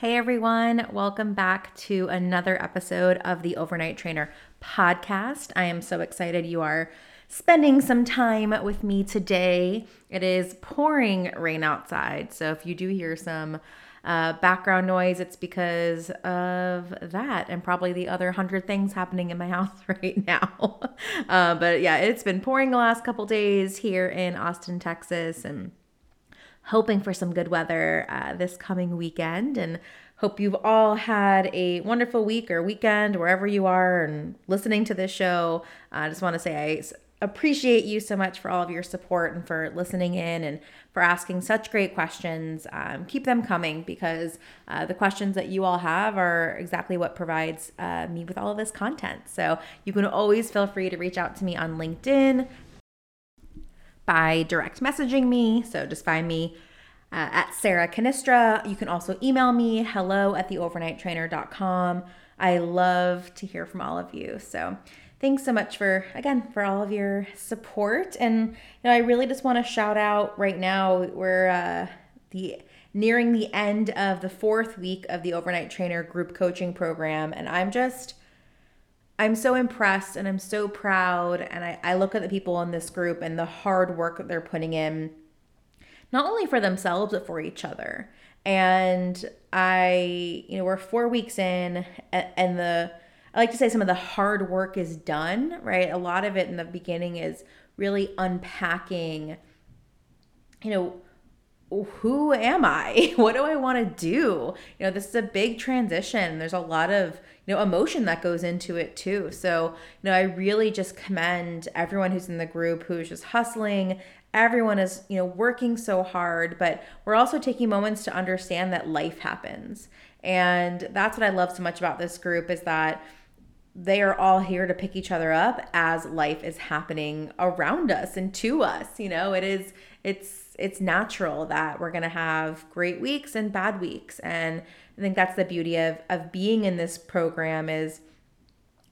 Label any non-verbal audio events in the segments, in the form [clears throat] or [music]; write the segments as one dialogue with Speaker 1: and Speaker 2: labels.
Speaker 1: Hey everyone, welcome back to another episode of the Overnight Trainer podcast. I am so excited you are spending some time with me today. It is pouring rain outside, so if you do hear some uh, background noise, it's because of that and probably the other hundred things happening in my [laughs] house right now. uh, but yeah, it's been pouring the last couple days here in Austin, Texas, and hoping for some good weather uh, this coming weekend and hope you've all had a wonderful week or weekend wherever you are and listening to this show. I just want to say I appreciate you so much for all of your support and for listening in and for asking such great questions. Um, keep them coming because uh, the questions that you all have are exactly what provides uh, me with all of this content. So you can always feel free to reach out to me on LinkedIn by direct messaging me. So just find me uh, at Sarah Cannistra. You can also email me hello at theovernighttrainer.com. I love to hear from all of you. So thanks so much for again for all of your support and you know i really just want to shout out right now we're uh, the nearing the end of the fourth week of the overnight trainer group coaching program and i'm just I'm so impressed and I'm so proud. And I, I look at the people in this group and the hard work that they're putting in, not only for themselves, but for each other. And I, you know, we're four weeks in and the, I like to say some of the hard work is done, right? A lot of it in the beginning is really unpacking, you know, who am I? [laughs] What do I want to do? You know, this is a big transition. There's a lot of, you know, emotion that goes into it too. So, you know, I really just commend everyone who's in the group who's just hustling. Everyone is, you know, working so hard, but we're also taking moments to understand that life happens. And that's what I love so much about this group is that they are all here to pick each other up as life is happening around us and to us. You know, it is, it's, it's natural that we're going to have great weeks and bad weeks. And i think that's the beauty of of being in this program is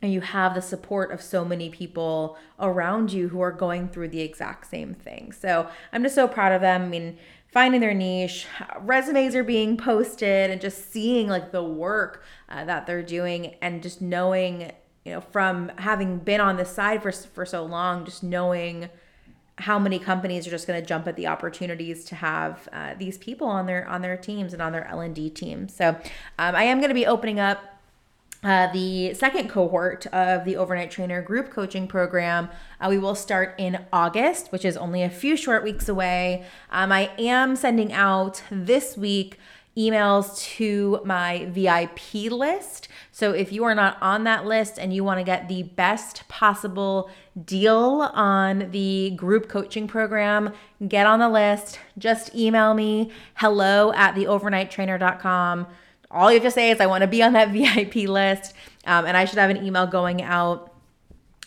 Speaker 1: you have the support of so many people around you who are going through the exact same thing. So i'm just so proud of them. I mean finding their niche resumes are being posted and just seeing like the work uh, that they're doing and just knowing you know from having been on this side for for so long just knowing how many companies are just going to jump at the opportunities to have uh, these people on their on their teams and on their L&D teams. So um, I am going to be opening up uh, the second cohort of the overnight trainer group coaching program. Uh, we will start in August, which is only a few short weeks away. Um, I am sending out this week emails to my VIP list. So if you are not on that list and you want to get the best possible deal on the group coaching program, get on the list. Just email me hello at theovernighttrainer.com. All you have to say is, I want to be on that [laughs] VIP list. Um, and I should have an email going out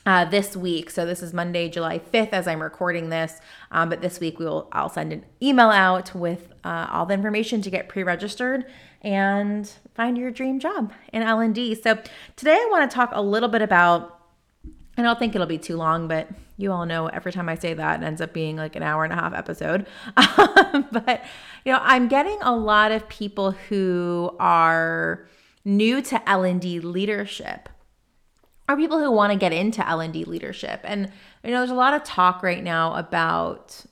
Speaker 1: uh, this week. So this is Monday, July 5th, as I'm recording this. Um, but this week we will I'll send an email out with uh, all the information to get pre-registered and find your dream job in L&D. So today I want to talk a little bit about. I don't think it'll be too long, but you all know every time I say that, it ends up being like an hour and a half episode. [laughs] Um, but you know, I'm getting a lot of people who are new to L&D leadership are people who want to get into L&D leadership. And you know, there's a lot of talk right now about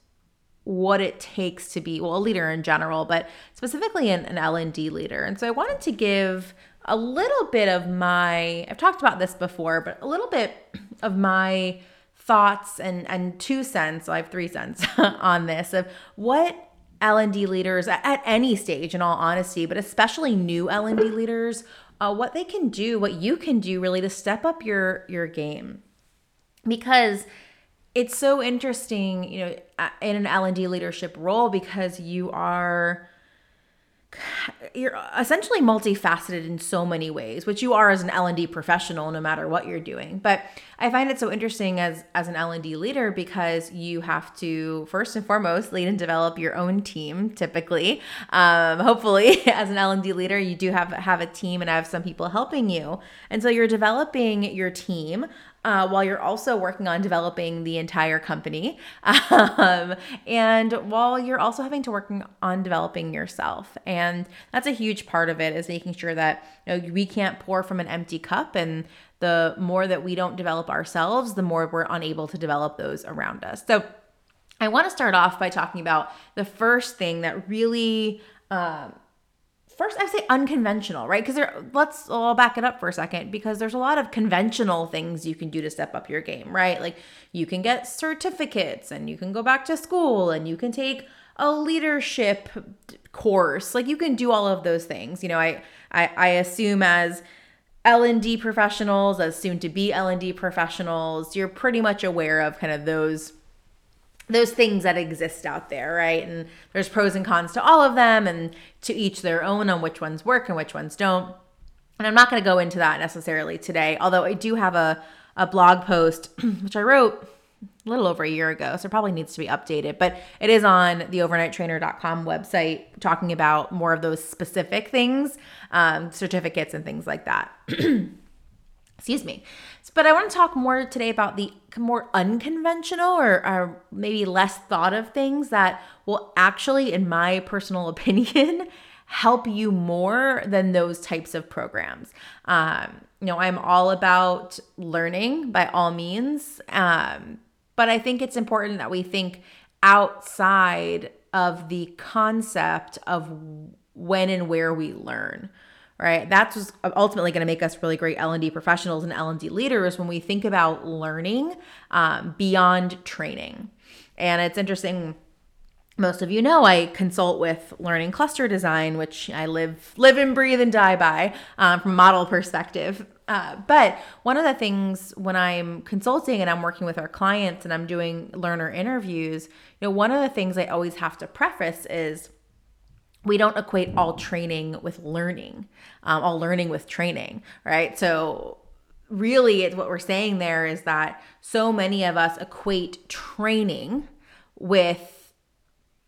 Speaker 1: what it takes to be well a leader in general, but specifically an, an L&D leader. And so I wanted to give a little bit of my, I've talked about this before, but a little bit of my thoughts and, and two cents, so I have three cents [laughs] on this of what L&D leaders at any stage in all honesty, but especially new L&D leaders, uh, what they can do, what you can do really to step up your your game. Because it's so interesting, you know, in an L&D leadership role because you are you're essentially multifaceted in so many ways which you are as an l&d professional no matter what you're doing. But i find it so interesting as as an l&d leader because you have to first and foremost lead and develop your own team typically. Um, hopefully [laughs] as an l&d leader you do have have a team and have some people helping you. And so you're developing your team uh, while you're also working on developing the entire company. [laughs] Um, and while you're also having to work on developing yourself. And that's a huge part of it is making sure that you know, we can't pour from an empty cup. And the more that we don't develop ourselves, the more we're unable to develop those around us. So I want to start off by talking about the first thing that really um, first I say unconventional, right? Because let's I'll back it up for a second because there's a lot of conventional things you can do to step up your game, right? Like you can get certificates and you can go back to school and you can take a leadership course. Like you can do all of those things. You know, I I, I assume as L&D professionals, as soon to be L&D professionals, you're pretty much aware of kind of those those things that exist out there, right? And there's pros and cons to all of them and to each their own on which ones work and which ones don't. And I'm not going to go into that necessarily today, although I do have a, a blog post, [clears throat] which I wrote a little over a year ago, so it probably needs to be updated, but it is on the overnighttrainer.com website talking about more of those specific things, um, certificates and things like that. [clears throat] Excuse me. But I want to talk more today about the more unconventional or, or maybe less thought of things that will actually, in my personal [laughs] opinion, help you more than those types of programs. Um, you know, I'm all about learning by all means, um, but I think it's important that we think outside of the concept of when and where we learn right that's ultimately going to make us really great l&d professionals and l&d leaders when we think about learning um, beyond training and it's interesting most of you know I consult with learning cluster design, which I live live and breathe and die by um, from a model perspective. Uh, but one of the things when I'm consulting and I'm working with our clients and I'm doing learner interviews, you know, one of the things I always have to preface is we don't equate all training with learning, um, all learning with training, right? So, really, it's what we're saying there is that so many of us equate training with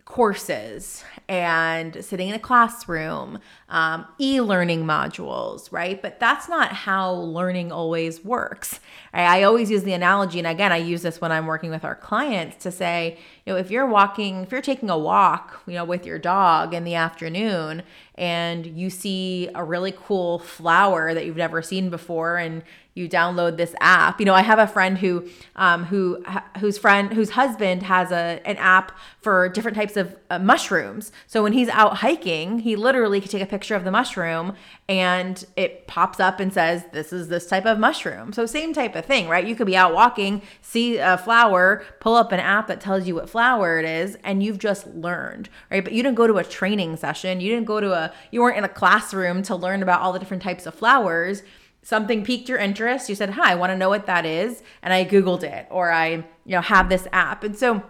Speaker 1: courses and sitting in a classroom, um, e learning modules, right? But that's not how learning always works. I always use the analogy, and again, I use this when I'm working with our clients to say, you know, if you're walking, if you're taking a walk, you know, with your dog in the afternoon and you see a really cool flower that you've never seen before and you download this app. You know, I have a friend who um, who whose friend whose husband has a an app for different types of uh, mushrooms. So when he's out hiking, he literally can take a picture of the mushroom and it pops up and says this is this type of mushroom. So same type of thing, right? You could be out walking, see a flower, pull up an app that tells you what flower it is and you've just learned, right? But you didn't go to a training session, you didn't go to a you weren't in a classroom to learn about all the different types of flowers something piqued your interest you said hi i want to know what that is and i googled it or i you know have this app and so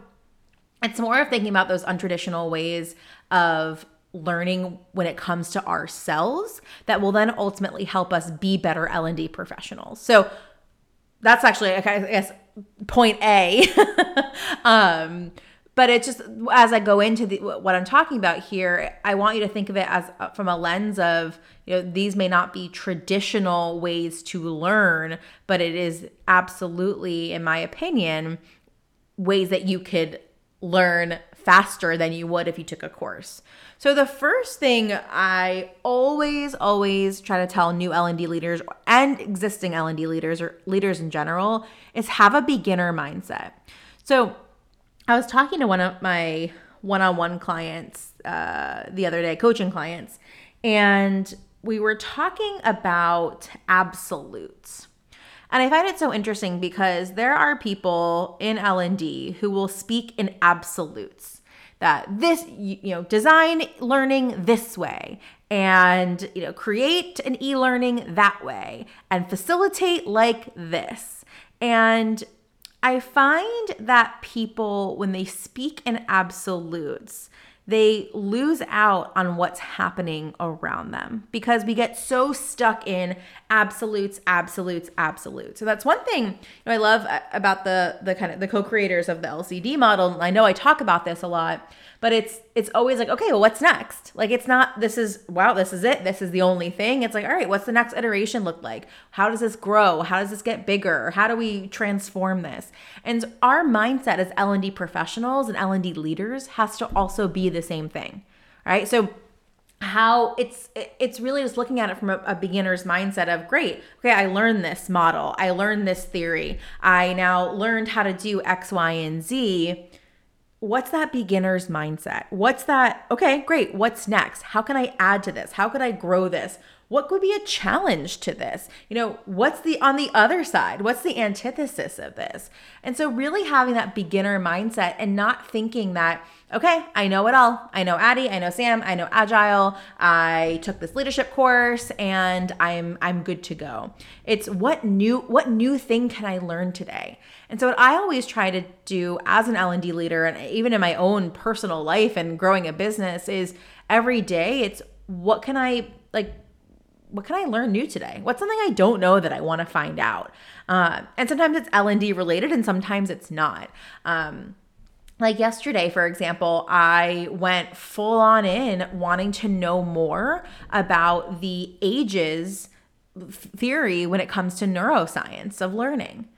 Speaker 1: it's more of thinking about those untraditional ways of learning when it comes to ourselves that will then ultimately help us be better l&d professionals. So that's actually i guess point a. [laughs] Um but it's just as i go into the, what i'm talking about here i want you to think of it as uh, from a lens of you know these may not be traditional ways to learn but it is absolutely in my opinion ways that you could learn faster than you would if you took a course so the first thing i always always try to tell new l&d leaders and existing l&d leaders or leaders in general is have a beginner mindset so I was talking to one of my one on one clients uh, the other day, coaching clients, and we were talking about absolutes. And I find it so interesting because there are people in L&D who will speak in absolutes that this you know design learning this way and you know create an e-learning that way and facilitate like this. And I find that people when they speak in absolutes they lose out on what's happening around them because we get so stuck in absolutes absolutes absolutes. So that's one thing you know, i love uh, about the the kind of the co-creators of the lcd model. I know i talk about this a lot but it's it's always like okay well what's next? Like it's not this is wow this is it. This is the only thing. It's like all right what's the next iteration look like? How does this grow? How does this get bigger? How do we transform this? And our mindset as l&d professionals and l&d leaders has to also be the same thing right? So how it's it's really just looking at it from a, a, beginner's mindset of great okay i learned this model. I learned this theory. I now learned how to do x y and z what's that beginner's mindset? What's that? Okay, great. What's next? How can I add to this? How could I grow this? What could be a challenge to this? You know, what's the on the other side? What's the antithesis of this? And so really having that beginner mindset and not thinking that okay, I know it all. I know ADDIE, I know SAM, I know Agile. I took this leadership course and I'm I'm good to go. It's what new what new thing can I learn today? And so what I always try to do as an L&D leader and even in my own personal life and growing a business is every day it's what can I like what can I learn new today? What's something I don't know that I want to find out? Uh, and sometimes it's L&D related and sometimes it's not. Um, like yesterday, for example, I went full on in wanting to know more about the AGES theory when it comes to neuroscience of learning.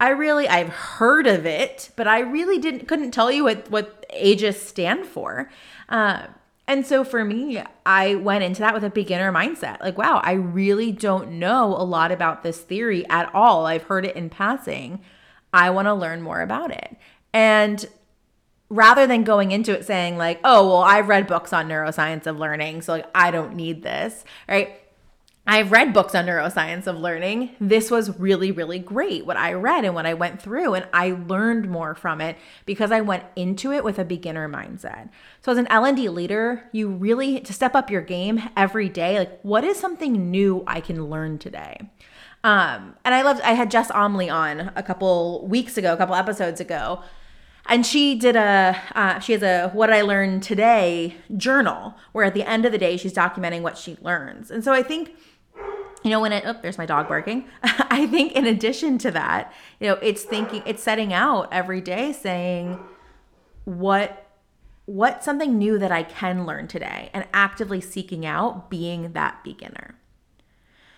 Speaker 1: I really I've heard of it, but I really didn't couldn't tell you what what AGES stand for. Uh, and so for me, I went into that with a beginner mindset. Like, wow, I really don't know a lot about this theory at all. I've heard it in passing. I want to learn more about it. And rather than going into it saying like, "Oh, well, I've read books on neuroscience of learning, so like I don't need this." Right? I've read books on neuroscience of learning. This was really, really great what I read and what I went through, and I learned more from it because I went into it with a beginner mindset. So, as an L&D leader, you really to step up your game every day. Like, what is something new I can learn today? Um, and I loved. I had Jess Almlie on a couple weeks ago, a couple episodes ago, and she did a uh, she has a what i learned today journal where at the end of the day she's documenting what she learns and so i think you know when it oh there's my dog barking. [laughs] I think in addition to that you know it's thinking it's setting out every day saying what what's something new that i can learn today and actively seeking out being that beginner.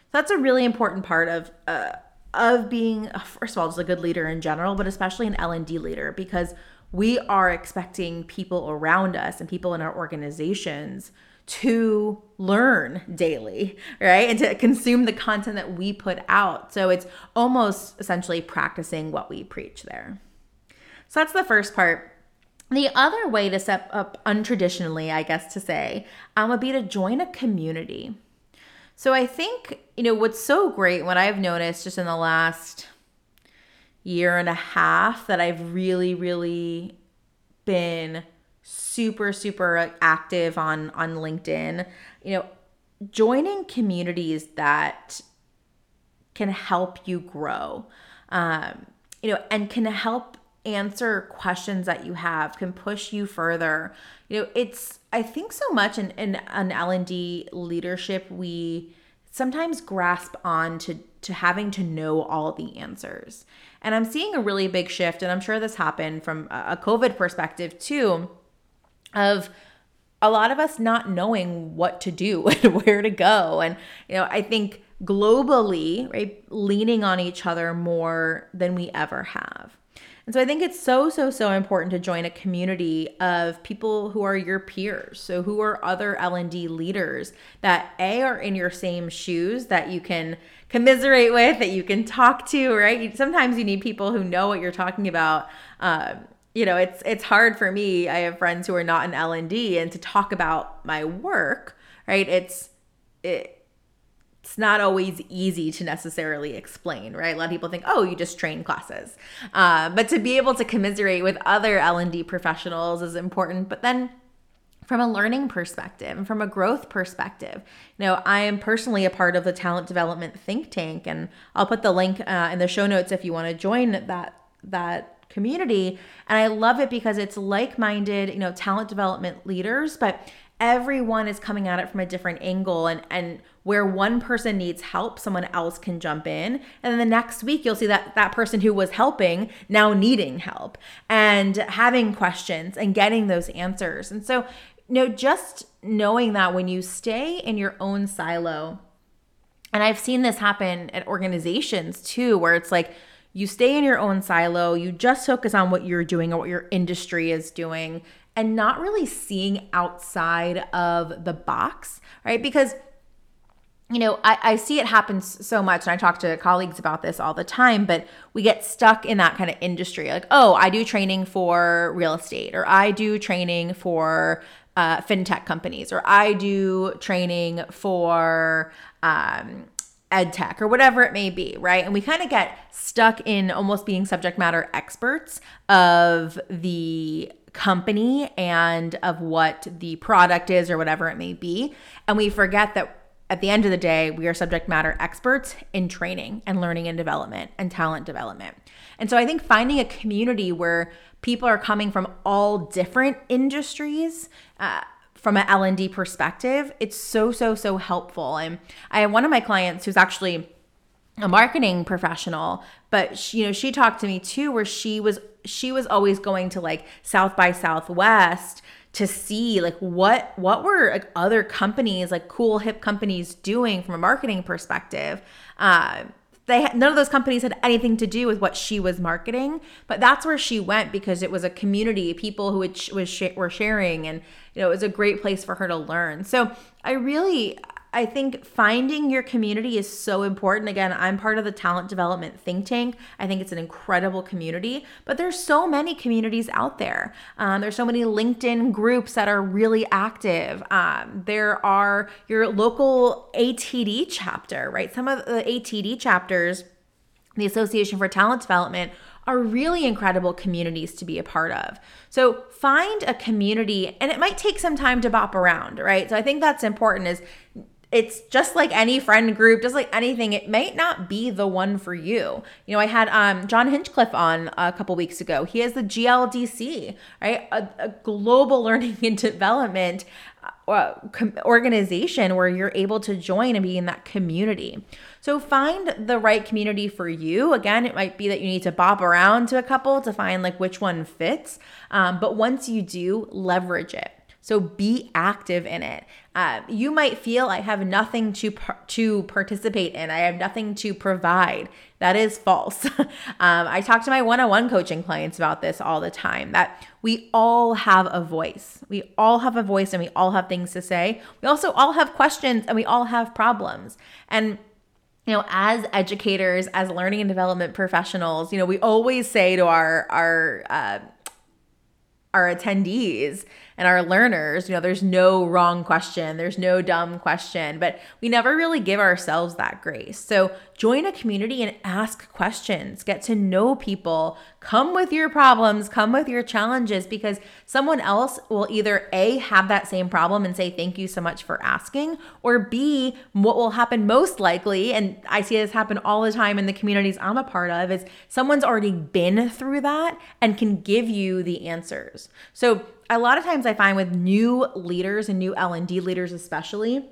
Speaker 1: So that's a really important part of uh, of being first of all just a good leader in general but especially an l&d leader because we are expecting people around us and people in our organizations to learn daily, right? And to consume the content that we put out. So it's almost essentially practicing what we preach there. So that's the first part. The other way to step up untraditionally, I guess to say, um, would be to join a community. So I think, you know, what's so great, what I've noticed just in the last year and a half that I've really, really been super super active on on LinkedIn, you know, joining communities that can help you grow. Um, you know, and can help answer questions that you have, can push you further. You know, it's I think so much in, in an L&D leadership we sometimes grasp on to to having to know all the answers. And I'm seeing a really big shift and I'm sure this happened from a COVID perspective too of a lot of us not knowing what to do [laughs] and where to go. And, you know, I think globally, right, leaning on each other more than we ever have. And so I think it's so, so, so important to join a community of people who are your peers. So who are other L&D leaders that A are in your same shoes that you can commiserate with, that you can talk to, right? Sometimes you need people who know what you're talking about. Um, you know it's it's hard for me i have friends who are not in l&d and to talk about my work right it's it it's not always easy to necessarily explain, right? A lot of people think, oh, you just train classes. Uh, but to be able to commiserate with other L&D professionals is important. But then from a learning perspective and from a growth perspective. You know, I am personally a part of the talent development think tank, and I'll put the link uh, in the show notes if you want to join that that community. And I love it because it's like-minded, you know, talent development leaders, but everyone is coming at it from a different angle. And and where one person needs help someone else can jump in. And then the next week you'll see that that person who was helping now needing help and having questions and getting those answers. And so you know just knowing that when you stay in your own silo and i've seen this happen at organizations too where it's like you stay in your own silo you just focus on what you're doing or what your industry is doing and not really seeing outside of the box, right? Because you know, I, I see it happen so much, and I talk to colleagues about this all the time, but we get stuck in that kind of industry. Like, oh, I do training for real estate, or I do training for uh, fintech companies, or I do training for um, ed tech, or whatever it may be, right? And we kind of get stuck in almost being subject matter experts of the company and of what the product is or whatever it may be. And we forget that at the end of the day, we are subject matter experts in training and learning and development and talent development. And so I think finding a community where people are coming from all different industries, uh, from an L&D perspective, it's so so so helpful. And I have one of my clients who's actually a marketing professional, but she, you know, she talked to me too where she was she was always going to like South by Southwest to see like what what were like other companies like cool hip companies doing from a marketing perspective. Uh, they had, none of those companies had anything to do with what she was marketing, but that's where she went because it was a community, people who was sh- were sharing, and you know it was a great place for her to learn. So I really I think finding your community is so important. Again, I'm part of the talent development think tank. I think it's an incredible community, but there's so many communities out there. Um, there's so many LinkedIn groups that are really active. Um, there are your local ATD chapter, right? Some of the ATD chapters, the Association for Talent Development, are really incredible communities to be a part of. So find a community and it might take some time to bop around, right? So I think that's important is it's just like any friend group, just like anything, it might not be the one for you. You know, I had um, John Hinchcliffe on a couple weeks ago. He has the GLDC, right? A, a global [laughs] learning and development uh, organization where you're able to join and be in that community. So find the right community for you. Again, it might be that you need to bop around to a couple to find like which one fits. Um, but once you do, leverage it. So be active in it. Uh, you might feel I have nothing to par- to participate in. I have nothing to provide. That is false. [laughs] um, I talk to my one-on-one coaching clients about this all the time. That we all have a voice. We all have a voice, and we all have things to say. We also all have questions, and we all have problems. And you know as educators as learning and development professionals you know we always say to our our uh, our attendees and our learners, you know, there's no wrong question, there's no dumb question, but we never really give ourselves that grace. So join a community and ask questions, get to know people, come with your problems, come with your challenges, because someone else will either A, have that same problem and say, thank you so much for asking, or B, what will happen most likely, and I see this happen all the time in the communities I'm a part of, is someone's already been through that and can give you the answers. So a lot of times I find with new leaders and new L&D leaders especially,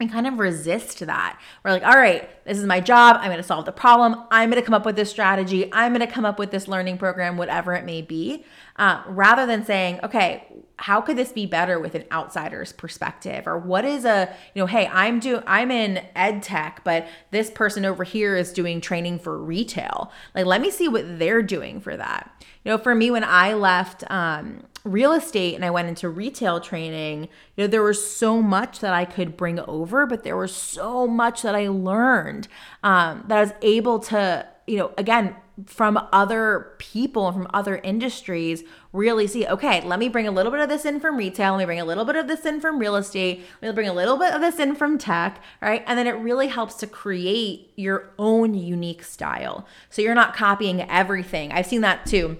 Speaker 1: and kind of resist that. We're like, all right, this is my job. I'm going to solve the problem. I'm going to come up with this strategy. I'm going to come up with this learning program, whatever it may be, uh, rather than saying, okay, how could this be better with an outsider's perspective? Or what is a, you know, hey, I'm do I'm in ed tech, but this person over here is doing training for retail. Like, let me see what they're doing for that. You know, for me, when I left um, real estate and I went into retail training, you know, there was so much that I could bring over, but there was so much that I learned um, that I was able to, you know, again, from other people and from other industries really see okay let me bring a little bit of this in from retail let me bring a little bit of this in from real estate let me bring a little bit of this in from tech right? And then it really helps to create your own unique style. So you're not copying everything. I've seen that too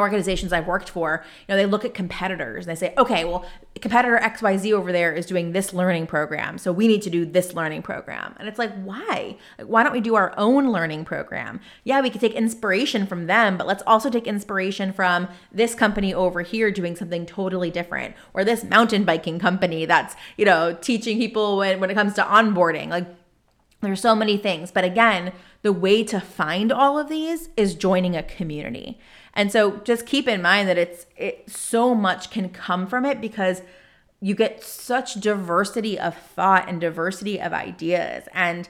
Speaker 1: organizations I've worked for, you know, they look at competitors and they say, okay, well, competitor XYZ over there is doing this learning program. So we need to do this learning program. And it's like, why? Like, why don't we do our own learning program? Yeah, we could take inspiration from them, but let's also take inspiration from this company over here doing something totally different or this mountain biking company that's, you know, teaching people when, when it comes to onboarding. Like, there's so many things. But again, the way to find all of these is joining a community. And so just keep in mind that it's it so much can come from it because you get such diversity of thought and diversity of ideas and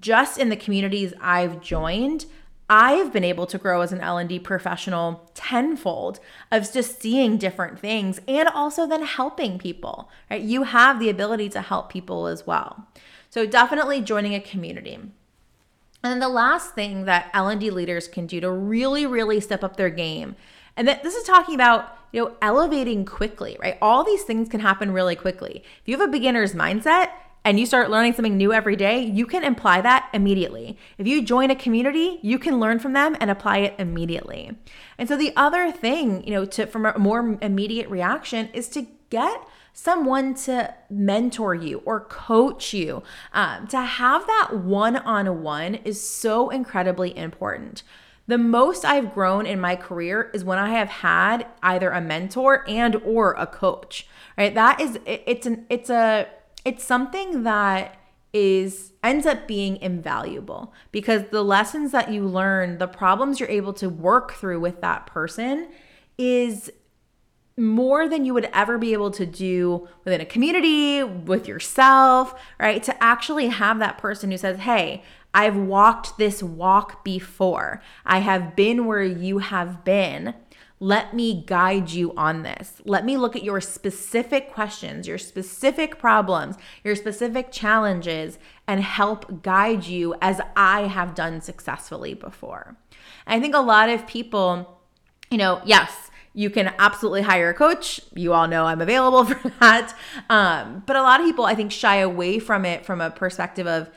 Speaker 1: just in the communities I've joined, I've been able to grow as an L&D professional tenfold of just seeing different things and also then helping people, right? You have the ability to help people as well. So definitely joining a community. And then the last thing that L&D leaders can do to really, really step up their game, and that this is talking about, you know, elevating quickly, right? All these things can happen really quickly. If you have a beginner's mindset and you start learning something new every day, you can apply that immediately. If you join a community, you can learn from them and apply it immediately. And so the other thing, you know, to from a more immediate reaction is to get someone to mentor you or coach you. Um, to have that one on one is so incredibly important. The most I've grown in my career is when I have had either a mentor and or a coach. Right? That is it, it's an it's a it's something that is ends up being invaluable because the lessons that you learn, the problems you're able to work through with that person is more than you would ever be able to do within a community, with yourself, right? To actually have that person who says, Hey, I've walked this walk before. I have been where you have been. Let me guide you on this. Let me look at your specific questions, your specific problems, your specific challenges, and help guide you as I have done successfully before. I think a lot of people, you know, yes, you can absolutely hire a coach. You all know I'm available [laughs] for that. Um, but a lot of people, I think, shy away from it from a perspective of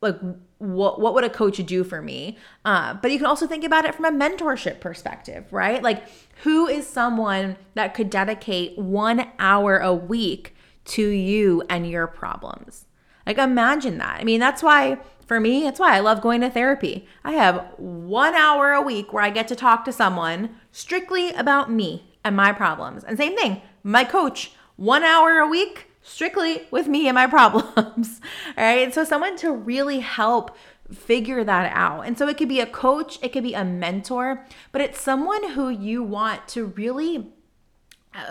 Speaker 1: like, what what would a coach do for me? Uh, but you can also think about it from a mentorship perspective, right? Like, who is someone that could dedicate one hour a week to you and your problems? Like, imagine that. I mean, that's why for me, that's why I love going to therapy. I have one hour a week where I get to talk to someone strictly about me and my problems. And same thing, my coach, one hour a week strictly with me and my [laughs] problems. All right. So, someone to really help figure that out. And so, it could be a coach, it could be a mentor, but it's someone who you want to really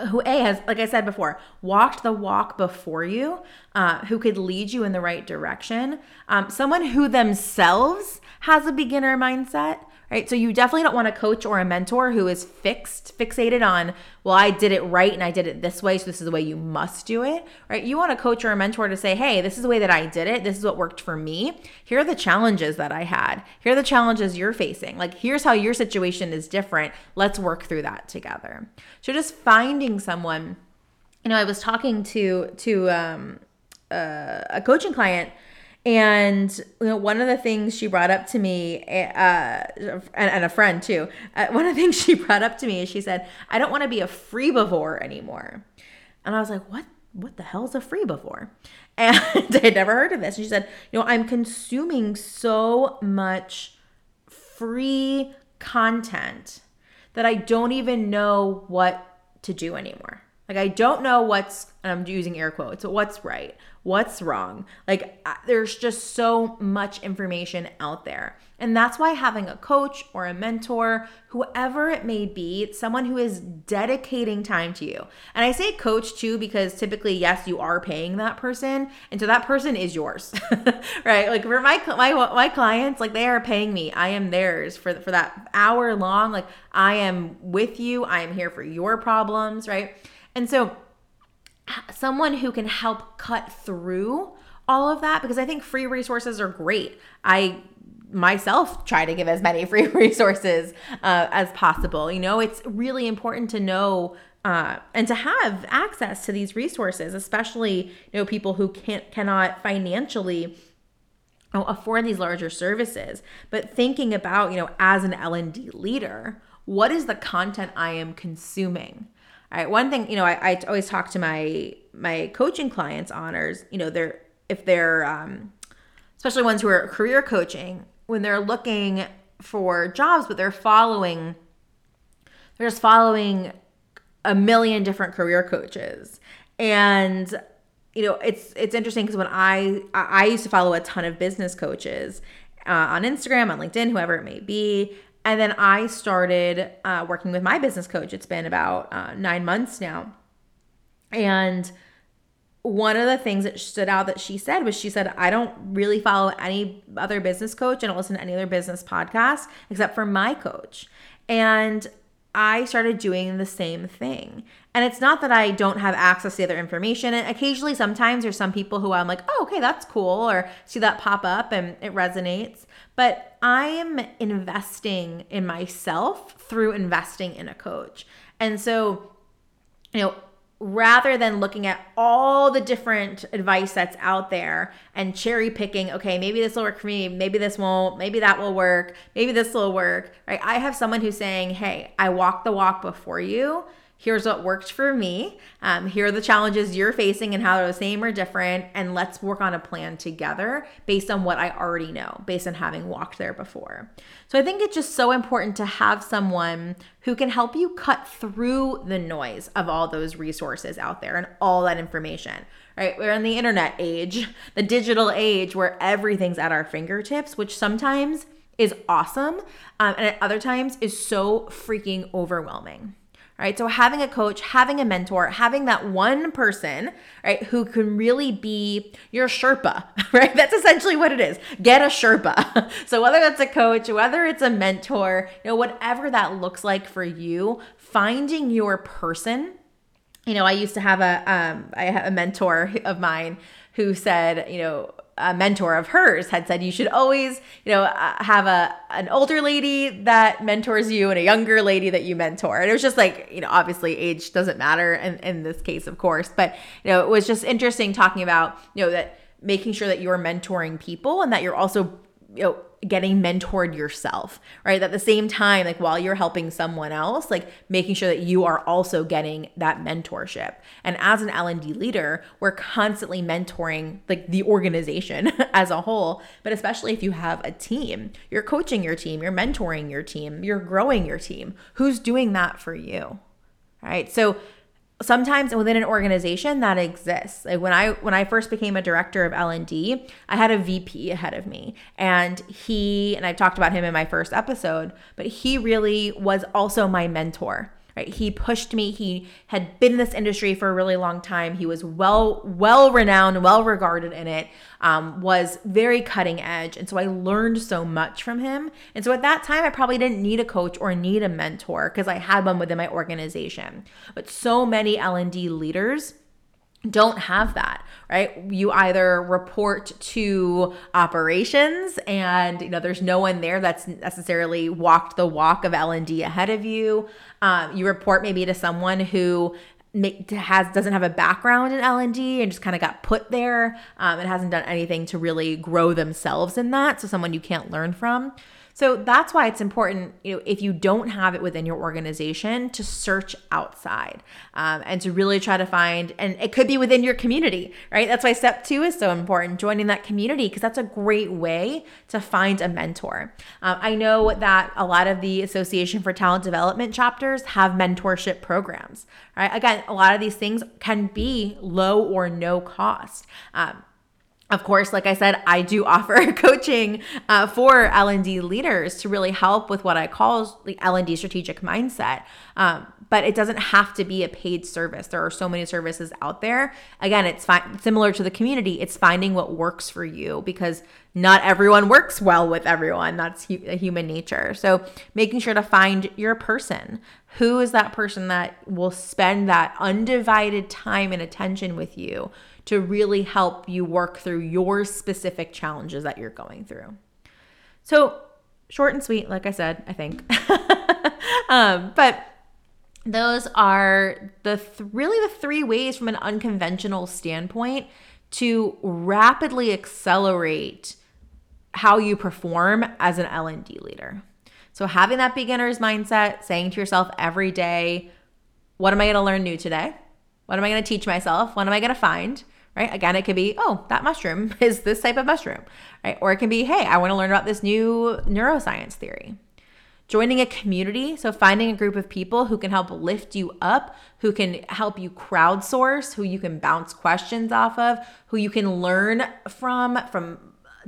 Speaker 1: who a has like i said before walked the walk before you uh, who could lead you in the right direction. Um, someone who themselves has a beginner mindset right? So you definitely don't want a coach or a mentor who is fixed, fixated on, well, I did it right and I did it this way, so this is the way you must do it, right? You want a coach or a mentor to say, hey, this is the way that I did it. This is what worked for me. Here are the challenges that I had. Here are the challenges you're facing. Like, here's how your situation is different. Let's work through that together. So just finding someone, you know, I was talking to to um, uh, a coaching client and you know, one of the things she brought up to me, uh, and, and, a friend too, uh, one of the things [laughs] she brought up to me is she said, I don't want to be a freebivore anymore. And I was like, what? What the hell is a freebivore? [laughs] And I had never heard of this. And she said, you know, I'm consuming so much free content that I don't even know what to do anymore. Like I don't know what's, I'm using air quotes, what's right what's wrong. Like, there's just so much information out there. And that's why having a coach or a mentor, whoever it may be, someone who is dedicating time to you. And I say coach too because typically, yes, you are paying that person, and so that person is yours, [laughs] right? Like for my my my clients, like they are paying me. I am theirs for for that hour long. Like I am with you. I am here for your problems, right? And so someone who can help cut through all of that because I think free resources are great. I myself try to give as many [laughs] free resources uh, as possible. You know, it's really important to know uh, and to have access to these resources, especially you know people who can't cannot financially afford these larger services. But thinking about you know as an L and D leader, what is the content I am consuming? Right, one thing you know I, I always talk to my my coaching clients honors. You know, they're if they're um, especially ones who are career coaching when they're looking for jobs, but they're following they're just following a million different career coaches and you know it's it's interesting because when i i used to follow a ton of business coaches uh, on instagram on linkedin whoever it may be and then i started uh, working with my business coach. It's been about uh, nine months now. And one of the things that stood out that she said was she said i don't really follow any other business coach i don't listen to any other business podcast except for my coach. And I started doing the same thing. And it's not that I don't have access to other information. And occasionally, sometimes there's some people who I'm like, oh, okay, that's cool, or see that pop up and it resonates. But I am investing in myself through investing in a coach. And so, you know, rather than looking at all the different advice that's out there and cherry picking, okay, maybe this will work for me, maybe this won't, maybe that will work, maybe this will work, right? I have someone who's saying, hey, I walk the walk before you here's what worked for me. Um, here are the challenges you're facing and how they're the same or different. And let's work on a plan together based on what I already know, based on having walked there before. So I think it's just so important to have someone who can help you cut through the noise of all those resources out there and all that information. Right? We're in the internet age, the digital age where everything's at our fingertips, which sometimes is awesome um, and at other times is so freaking overwhelming right? So having a coach, having a mentor, having that one person, right, who can really be your Sherpa, [laughs] right? That's essentially what it is. Get a Sherpa. [laughs] so whether that's a coach, whether it's a mentor, you know, whatever that looks like for you, finding your person. You know, I used to have a um I have a mentor of mine who said, you know, a mentor of hers had said you should always you know uh, have a an older lady that mentors you and a younger lady that you mentor. And it was just like you know obviously age doesn't matter in, in this case of course but you know it was just interesting talking about you know that making sure that you're mentoring people and that you're also you know getting mentored yourself, right? At the same time, like while you're helping someone else, like making sure that you are also getting that mentorship. And as an L&D leader, we're constantly mentoring like the organization [laughs] as a whole, but especially if you have a team, you're coaching your team, you're mentoring your team, you're growing your team. Who's doing that for you? Right? So sometimes within an organization that exists. Like when i when i first became a director of l&d i had a vp ahead of me and he and i talked about him in my first episode but he really was also my mentor right? He pushed me. He had been in this industry for a really long time. He was well well renowned well regarded in it um, was very cutting edge. And so i learned so much from him. And so at that time i probably didn't need a coach or need a mentor because i had one within my organization. But so many l&d leaders don't have that right? You either report to operations and you know there's no one there that's necessarily walked the walk of l&d ahead of you. Um, you report maybe to someone who has doesn't have a background in L&D and just kind of got put there um, and hasn't done anything to really grow themselves in that so someone you can't learn from so that's why it's important, you know, if you don't have it within your organization, to search outside um, and to really try to find, and it could be within your community, right? That's why step two is so important, joining that community, because that's a great way to find a mentor. Um, I know that a lot of the Association for Talent Development chapters have mentorship programs, right? Again, a lot of these things can be low or no cost. Um, of course, like I said, I do [laughs] offer coaching uh, for L&D leaders to really help with what I call the L&D strategic mindset. Um, but it doesn't have to be a paid service. There are so many services out there. Again, it's fi- similar to the community. It's finding what works for you because not everyone works well with everyone. That's hu- human nature. So making sure to find your person. Who is that person that will spend that undivided time and attention with you? To really help you work through your specific challenges that you're going through. So, short and sweet, like I said, I think. [laughs] um, but those are the th- really the three ways from an unconventional standpoint to rapidly accelerate how you perform as an L&D leader. So having that beginner's mindset, saying to yourself every day, what am I going to learn new today? What am I going to teach myself? What am I going to find? Right? Again, it could be, oh, that mushroom [laughs] is this type of mushroom, right? Or it can be, hey, I want to learn about this new neuroscience theory joining a community. So, finding a group of people who can help lift you up, who can help you crowdsource, who you can bounce questions off of, who you can learn from, from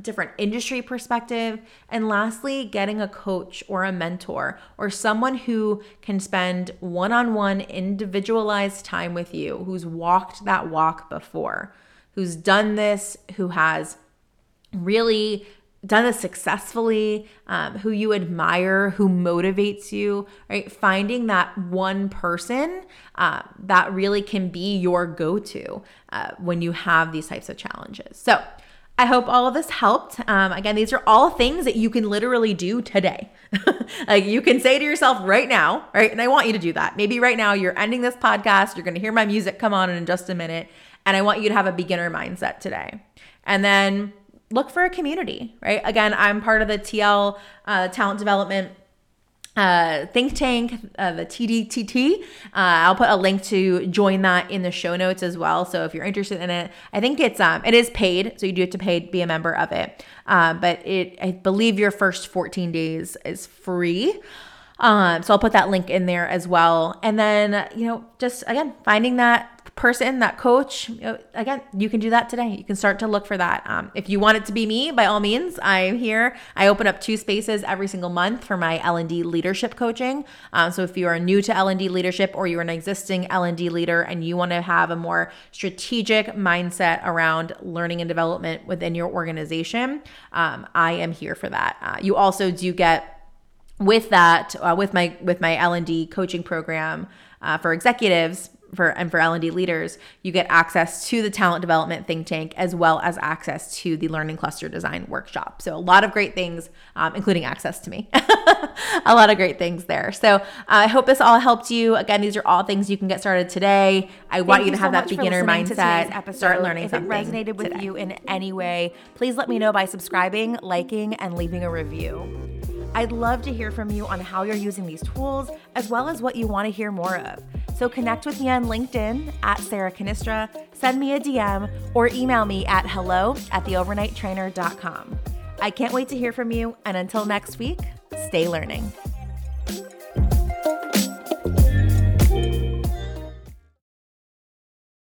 Speaker 1: different industry perspective and lastly getting a coach or a mentor or someone who can spend one-on-one individualized time with you who's walked that walk before who's done this who has really done this successfully, um, who you admire, who motivates you, right? Finding that one person uh, that really can be your go to uh, when you have these types of challenges. So, I hope all of this helped. Um, again, these are all things that you can literally do today. [laughs] like you can say to yourself right now, right? And I want you to do that. Maybe right now you're ending this podcast, you're going to hear my music come on in just a minute, and I want you to have a beginner mindset today. And then look for a community, right? Again, I'm part of the TL uh, talent development uh, think tank, uh, the TDTT. Uh, I'll put a link to join that in the show notes as well. So if you're interested in it, I think it's um it is paid, so you do have to pay to be a member of it. Um, but it I believe your first 14 days is free. Um, so I'll put that link in there as well. And then, you know, just again, finding that person, that coach, again, you can do that today. You can start to look for that. Um, if you want it to be me, by all means, I'm here. I open up two spaces every single month for my L&D leadership coaching. Um, so if you are new to L&D leadership or you're an existing L&D leader and you want to have a more strategic mindset around learning and development within your organization, um, I am here for that. Uh, you also do get with that uh, with my with my L&D coaching program uh, for executives for and for L&D leaders, you get access to the talent development think tank as well as access to the learning cluster design workshop. So a lot of great things, um, including access to me. [laughs] a lot of great things there. So uh, I hope this all helped you. Again, these are all things you can get started today. I Thank want you to have so that beginner mindset. Start learning if something. If it resonated with today. you in any way, please let me know by subscribing, liking, and leaving a review. I'd love to hear from you on how you're using these tools, as well as what you want to hear more of. So connect with me on LinkedIn at Sarah Cannistra, send me a DM, or email me at hello at theovernighttrainer.com. I can't wait to hear from you, and until next week, stay learning.